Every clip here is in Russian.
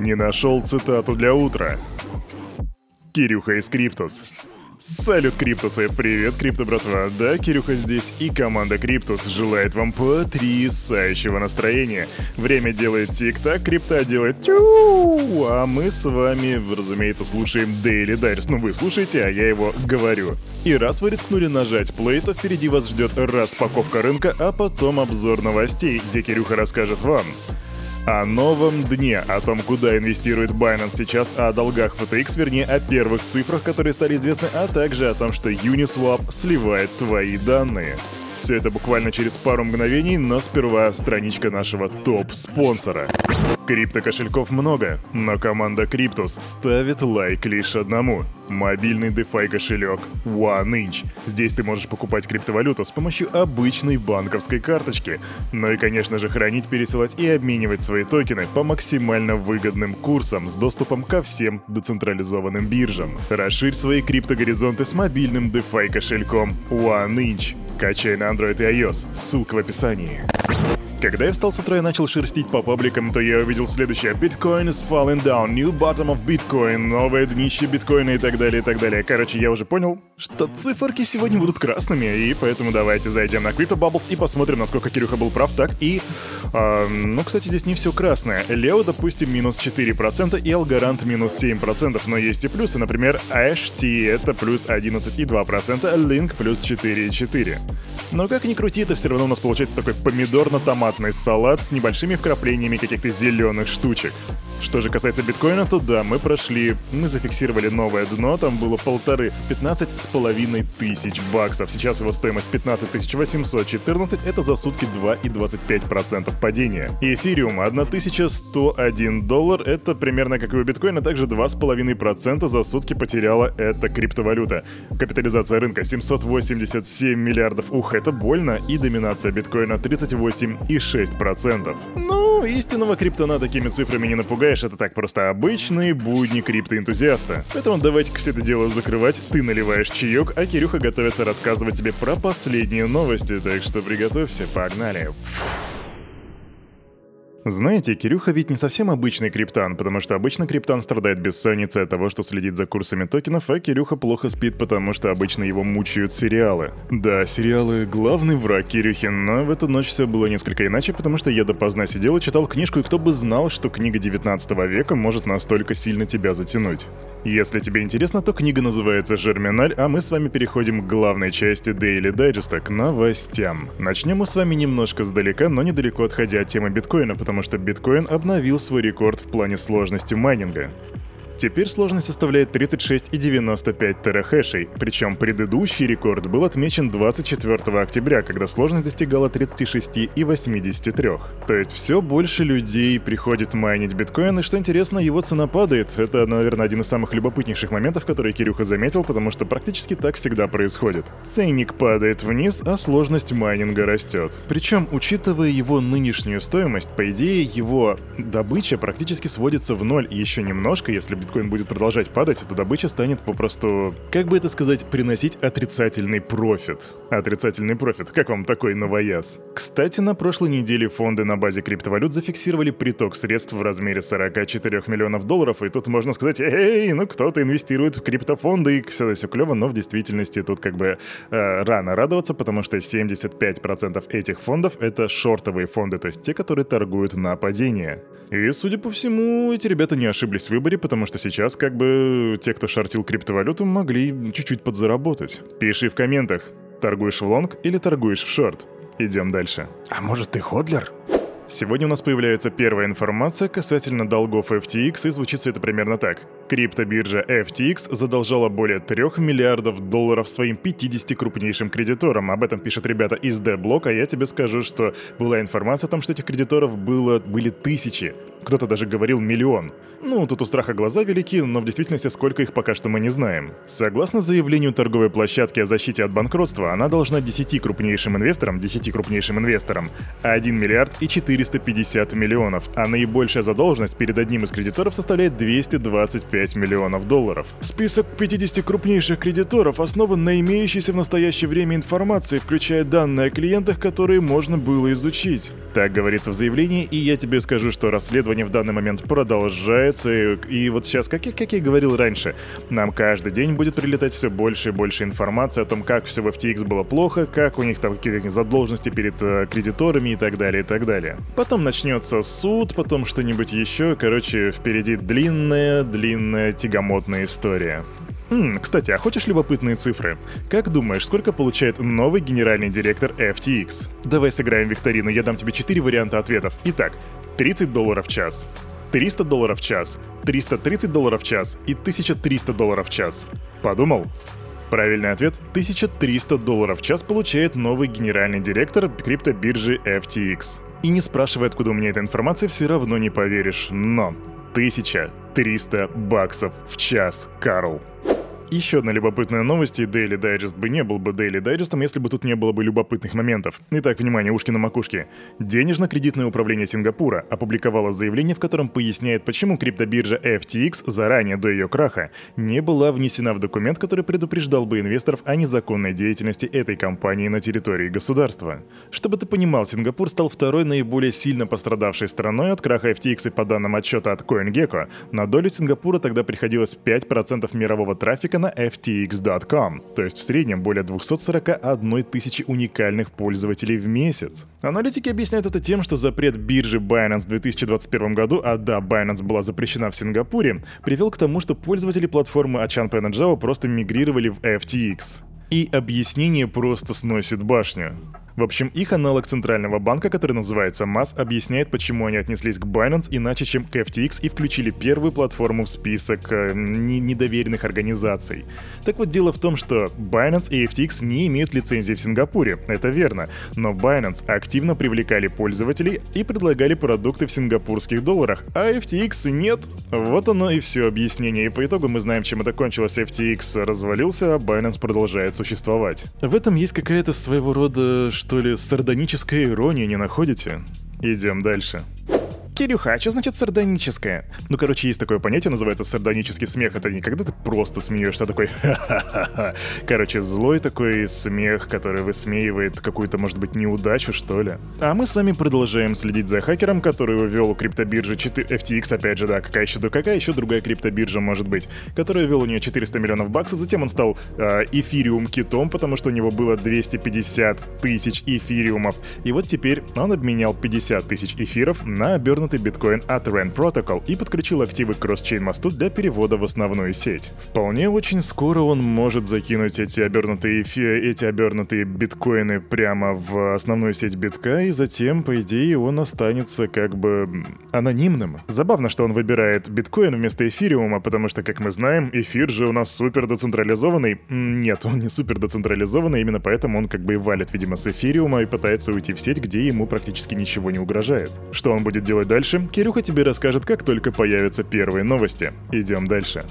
Не нашел цитату для утра. Кирюха из Криптус. Салют, Криптусы! Привет, Крипто братва! Да, Кирюха здесь, и команда Криптус желает вам потрясающего настроения. Время делает тик-так, крипта делает тю, а мы с вами, разумеется, слушаем Daily Digest. Ну, вы слушаете, а я его говорю. И раз вы рискнули нажать play, то впереди вас ждет распаковка рынка, а потом обзор новостей, где Кирюха расскажет вам о новом дне, о том, куда инвестирует Binance сейчас, о долгах FTX, вернее, о первых цифрах, которые стали известны, а также о том, что Uniswap сливает твои данные. Все это буквально через пару мгновений, но сперва страничка нашего топ-спонсора. Крипто-кошельков много, но команда Криптус ставит лайк лишь одному. Мобильный DeFi кошелек OneInch. Здесь ты можешь покупать криптовалюту с помощью обычной банковской карточки. Ну и, конечно же, хранить, пересылать и обменивать свои токены по максимально выгодным курсам с доступом ко всем децентрализованным биржам. Расширь свои криптогоризонты с мобильным DeFi кошельком OneInch. Качай на Android и iOS. Ссылка в описании. Когда я встал с утра и начал шерстить по пабликам, то я увидел следующее. Bitcoin is falling down, new bottom of Bitcoin, новое днище биткоина и так далее, и так далее. Короче, я уже понял, что циферки сегодня будут красными, и поэтому давайте зайдем на Crypto Bubbles и посмотрим, насколько Кирюха был прав, так и... Э, ну, кстати, здесь не все красное. Лео, допустим, минус 4%, и Algorand минус 7%, но есть и плюсы, например, HT это плюс 11,2%, Link плюс 4,4%. Но как ни крути, это все равно у нас получается такой помидорно-томатный салат с небольшими вкраплениями каких-то зеленых штучек. Что же касается биткоина, то да, мы прошли, мы зафиксировали новое дно, там было полторы, 15 с половиной тысяч баксов. Сейчас его стоимость 15 814, это за сутки 2,25% падения. И эфириум 1101 доллар, это примерно как и у биткоина, также 2,5% за сутки потеряла эта криптовалюта. Капитализация рынка 787 миллиардов, ух, это больно, и доминация биткоина 38,6%. Ну, истинного криптона такими цифрами не напугаешь, представляешь, это так просто обычные будни криптоэнтузиаста. Поэтому давайте-ка все это дело закрывать. Ты наливаешь чаек, а Кирюха готовится рассказывать тебе про последние новости, так что приготовься, погнали. Фух. Знаете, Кирюха ведь не совсем обычный криптан, потому что обычно криптан страдает бессонницей от того, что следит за курсами токенов, а Кирюха плохо спит, потому что обычно его мучают сериалы. Да, сериалы — главный враг Кирюхи, но в эту ночь все было несколько иначе, потому что я допоздна сидел и читал книжку, и кто бы знал, что книга 19 века может настолько сильно тебя затянуть. Если тебе интересно, то книга называется «Жерминаль», а мы с вами переходим к главной части Daily Digest, к новостям. Начнем мы с вами немножко сдалека, но недалеко отходя от темы биткоина, потому что биткоин обновил свой рекорд в плане сложности майнинга. Теперь сложность составляет 36,95 терахэшей, причем предыдущий рекорд был отмечен 24 октября, когда сложность достигала 36,83. То есть все больше людей приходит майнить биткоин, и что интересно, его цена падает. Это, наверное, один из самых любопытнейших моментов, которые Кирюха заметил, потому что практически так всегда происходит. Ценник падает вниз, а сложность майнинга растет. Причем, учитывая его нынешнюю стоимость, по идее, его добыча практически сводится в ноль, и еще немножко, если биткоин биткоин будет продолжать падать, то добыча станет попросту, как бы это сказать, приносить отрицательный профит. Отрицательный профит, как вам такой новояз? Кстати, на прошлой неделе фонды на базе криптовалют зафиксировали приток средств в размере 44 миллионов долларов, и тут можно сказать, эй, ну кто-то инвестирует в криптофонды, и все, все клево, но в действительности тут как бы э, рано радоваться, потому что 75% этих фондов это шортовые фонды, то есть те, которые торгуют на падение. И, судя по всему, эти ребята не ошиблись в выборе, потому что сейчас как бы те, кто шортил криптовалюту, могли чуть-чуть подзаработать. Пиши в комментах, торгуешь в лонг или торгуешь в шорт. Идем дальше. А может ты ходлер? Сегодня у нас появляется первая информация касательно долгов FTX, и звучит все это примерно так. Криптобиржа FTX задолжала более 3 миллиардов долларов своим 50 крупнейшим кредиторам. Об этом пишут ребята из D-Block, а я тебе скажу, что была информация о том, что этих кредиторов было, были тысячи. Кто-то даже говорил миллион. Ну, тут у страха глаза велики, но в действительности сколько их пока что мы не знаем. Согласно заявлению торговой площадки о защите от банкротства, она должна 10 крупнейшим инвесторам, 10 крупнейшим инвесторам, 1 миллиард и 450 миллионов, а наибольшая задолженность перед одним из кредиторов составляет 225 миллионов долларов. Список 50 крупнейших кредиторов основан на имеющейся в настоящее время информации, включая данные о клиентах, которые можно было изучить. Так говорится в заявлении, и я тебе скажу, что расследование в данный момент продолжается, и вот сейчас, как я, как я говорил раньше, нам каждый день будет прилетать все больше и больше информации о том, как все в FTX было плохо, как у них там какие-то задолженности перед э, кредиторами и так далее, и так далее. Потом начнется суд, потом что-нибудь еще, короче, впереди длинная, длинная, тягомотная история. М, кстати, а хочешь любопытные цифры? Как думаешь, сколько получает новый генеральный директор FTX? Давай сыграем викторину, я дам тебе 4 варианта ответов. Итак, 30 долларов в час, 300 долларов в час, 330 долларов в час и 1300 долларов в час. Подумал? Правильный ответ – 1300 долларов в час получает новый генеральный директор криптобиржи FTX. И не спрашивай, откуда у меня эта информация, все равно не поверишь, но 1300 баксов в час, Карл. Еще одна любопытная новость, и Daily Digest бы не был бы Daily Digest, если бы тут не было бы любопытных моментов. Итак, внимание, ушки на макушке. Денежно-кредитное управление Сингапура опубликовало заявление, в котором поясняет, почему криптобиржа FTX заранее до ее краха не была внесена в документ, который предупреждал бы инвесторов о незаконной деятельности этой компании на территории государства. Чтобы ты понимал, Сингапур стал второй наиболее сильно пострадавшей страной от краха FTX, и по данным отчета от CoinGecko, на долю Сингапура тогда приходилось 5% мирового трафика на FTX.com, то есть в среднем более 241 тысячи уникальных пользователей в месяц. Аналитики объясняют это тем, что запрет биржи Binance в 2021 году, а да, Binance была запрещена в Сингапуре, привел к тому, что пользователи платформы Achanpen и Java просто мигрировали в FTX. И объяснение просто сносит башню. В общем, их аналог центрального банка, который называется MAS, объясняет, почему они отнеслись к Binance иначе, чем к FTX и включили первую платформу в список э, не недоверенных организаций. Так вот, дело в том, что Binance и FTX не имеют лицензии в Сингапуре, это верно, но Binance активно привлекали пользователей и предлагали продукты в сингапурских долларах, а FTX нет. Вот оно и все объяснение, и по итогу мы знаем, чем это кончилось. FTX развалился, а Binance продолжает существовать. В этом есть какая-то своего рода что ли, сардоническая ирония, не находите? Идем дальше. Кирюха, а что значит сардоническое? Ну, короче, есть такое понятие, называется сардонический смех. Это не когда ты просто смеешься, а такой ха-ха-ха. Короче, злой такой смех, который высмеивает какую-то, может быть, неудачу, что ли. А мы с вами продолжаем следить за хакером, который увел у криптобиржи 4... FTX, опять же, да, какая еще, какая еще другая криптобиржа может быть, который ввел у нее 400 миллионов баксов, затем он стал э, эфириум китом, потому что у него было 250 тысяч эфириумов. И вот теперь он обменял 50 тысяч эфиров на обернутый развернутый биткоин от RAN Protocol и подключил активы к кросс-чейн мосту для перевода в основную сеть. Вполне очень скоро он может закинуть эти обернутые, эти обернутые биткоины прямо в основную сеть битка, и затем, по идее, он останется как бы анонимным. Забавно, что он выбирает биткоин вместо эфириума, потому что, как мы знаем, эфир же у нас супер децентрализованный. Нет, он не супер децентрализованный, именно поэтому он как бы и валит, видимо, с эфириума и пытается уйти в сеть, где ему практически ничего не угрожает. Что он будет делать дальше, Кирюха тебе расскажет, как только появятся первые новости. Идем дальше.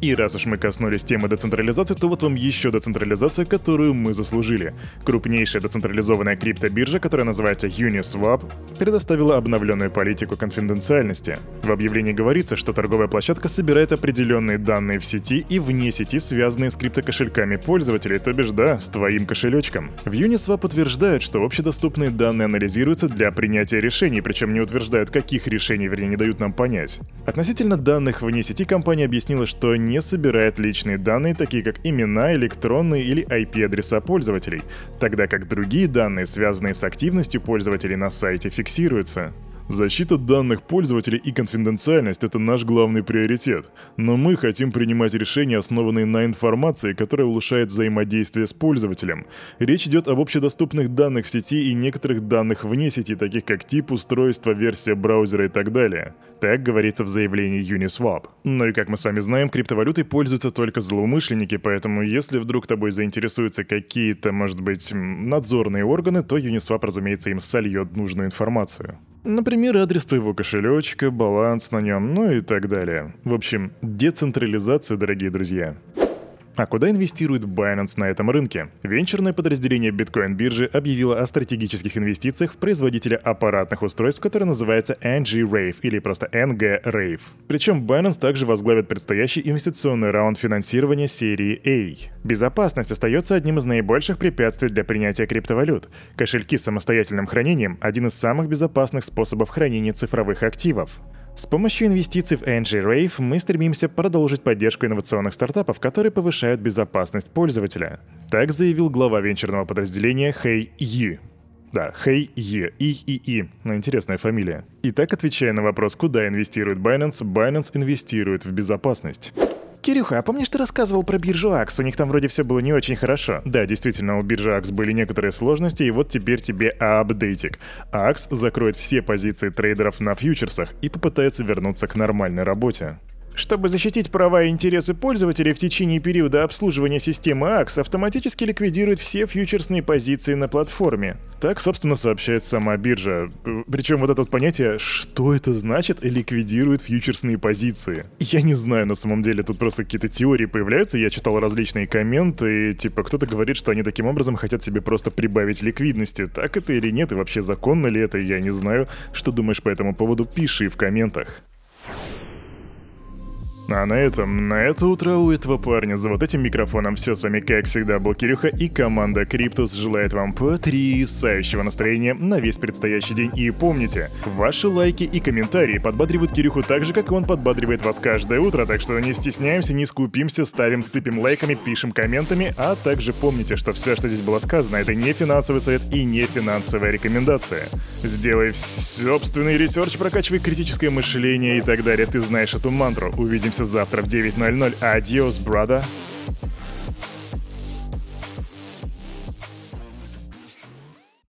И раз уж мы коснулись темы децентрализации, то вот вам еще децентрализация, которую мы заслужили. Крупнейшая децентрализованная криптобиржа, которая называется Uniswap, предоставила обновленную политику конфиденциальности. В объявлении говорится, что торговая площадка собирает определенные данные в сети и вне сети, связанные с криптокошельками пользователей, то бишь да, с твоим кошелечком. В Uniswap утверждают, что общедоступные данные анализируются для принятия решений, причем не утверждают, каких решений, вернее, не дают нам понять. Относительно данных вне сети компания объяснила, что не собирает личные данные, такие как имена, электронные или IP-адреса пользователей, тогда как другие данные, связанные с активностью пользователей на сайте, фиксируются. Защита данных пользователей и конфиденциальность — это наш главный приоритет. Но мы хотим принимать решения, основанные на информации, которая улучшает взаимодействие с пользователем. Речь идет об общедоступных данных в сети и некоторых данных вне сети, таких как тип устройства, версия браузера и так далее. Так говорится в заявлении Uniswap. Ну и как мы с вами знаем, криптовалютой пользуются только злоумышленники, поэтому если вдруг тобой заинтересуются какие-то, может быть, надзорные органы, то Uniswap, разумеется, им сольет нужную информацию. Например, адрес твоего кошелечка, баланс на нем, ну и так далее. В общем, децентрализация, дорогие друзья. А куда инвестирует Binance на этом рынке? Венчурное подразделение биткоин-биржи объявило о стратегических инвестициях в производителя аппаратных устройств, который называется NG Rave или просто NG Rave. Причем Binance также возглавит предстоящий инвестиционный раунд финансирования серии A. Безопасность остается одним из наибольших препятствий для принятия криптовалют. Кошельки с самостоятельным хранением – один из самых безопасных способов хранения цифровых активов. С помощью инвестиций в NG Rave мы стремимся продолжить поддержку инновационных стартапов, которые повышают безопасность пользователя. Так заявил глава венчурного подразделения Хэй Ю. Да, Хэй Е, И И И, ну интересная фамилия. Итак, отвечая на вопрос, куда инвестирует Binance, Binance инвестирует в безопасность. Кирюха, а помнишь, ты рассказывал про биржу Акс? У них там вроде все было не очень хорошо. Да, действительно, у биржи Акс были некоторые сложности, и вот теперь тебе апдейтик. Акс закроет все позиции трейдеров на фьючерсах и попытается вернуться к нормальной работе. Чтобы защитить права и интересы пользователей в течение периода обслуживания системы AX автоматически ликвидирует все фьючерсные позиции на платформе. Так, собственно, сообщает сама биржа. Причем вот это вот понятие, что это значит, ликвидирует фьючерсные позиции. Я не знаю, на самом деле, тут просто какие-то теории появляются, я читал различные комменты, и типа кто-то говорит, что они таким образом хотят себе просто прибавить ликвидности. Так это или нет, и вообще законно ли это, я не знаю. Что думаешь по этому поводу, пиши в комментах. А на этом, на это утро у этого парня за вот этим микрофоном все с вами, как всегда, был Кирюха и команда Криптус желает вам потрясающего настроения на весь предстоящий день. И помните, ваши лайки и комментарии подбадривают Кирюху так же, как и он подбадривает вас каждое утро, так что не стесняемся, не скупимся, ставим, сыпем лайками, пишем комментами, а также помните, что все, что здесь было сказано, это не финансовый совет и не финансовая рекомендация. Сделай собственный research, прокачивай критическое мышление и так далее. Ты знаешь эту мантру. Увидимся Увидимся завтра в 9.00. Adios, brother.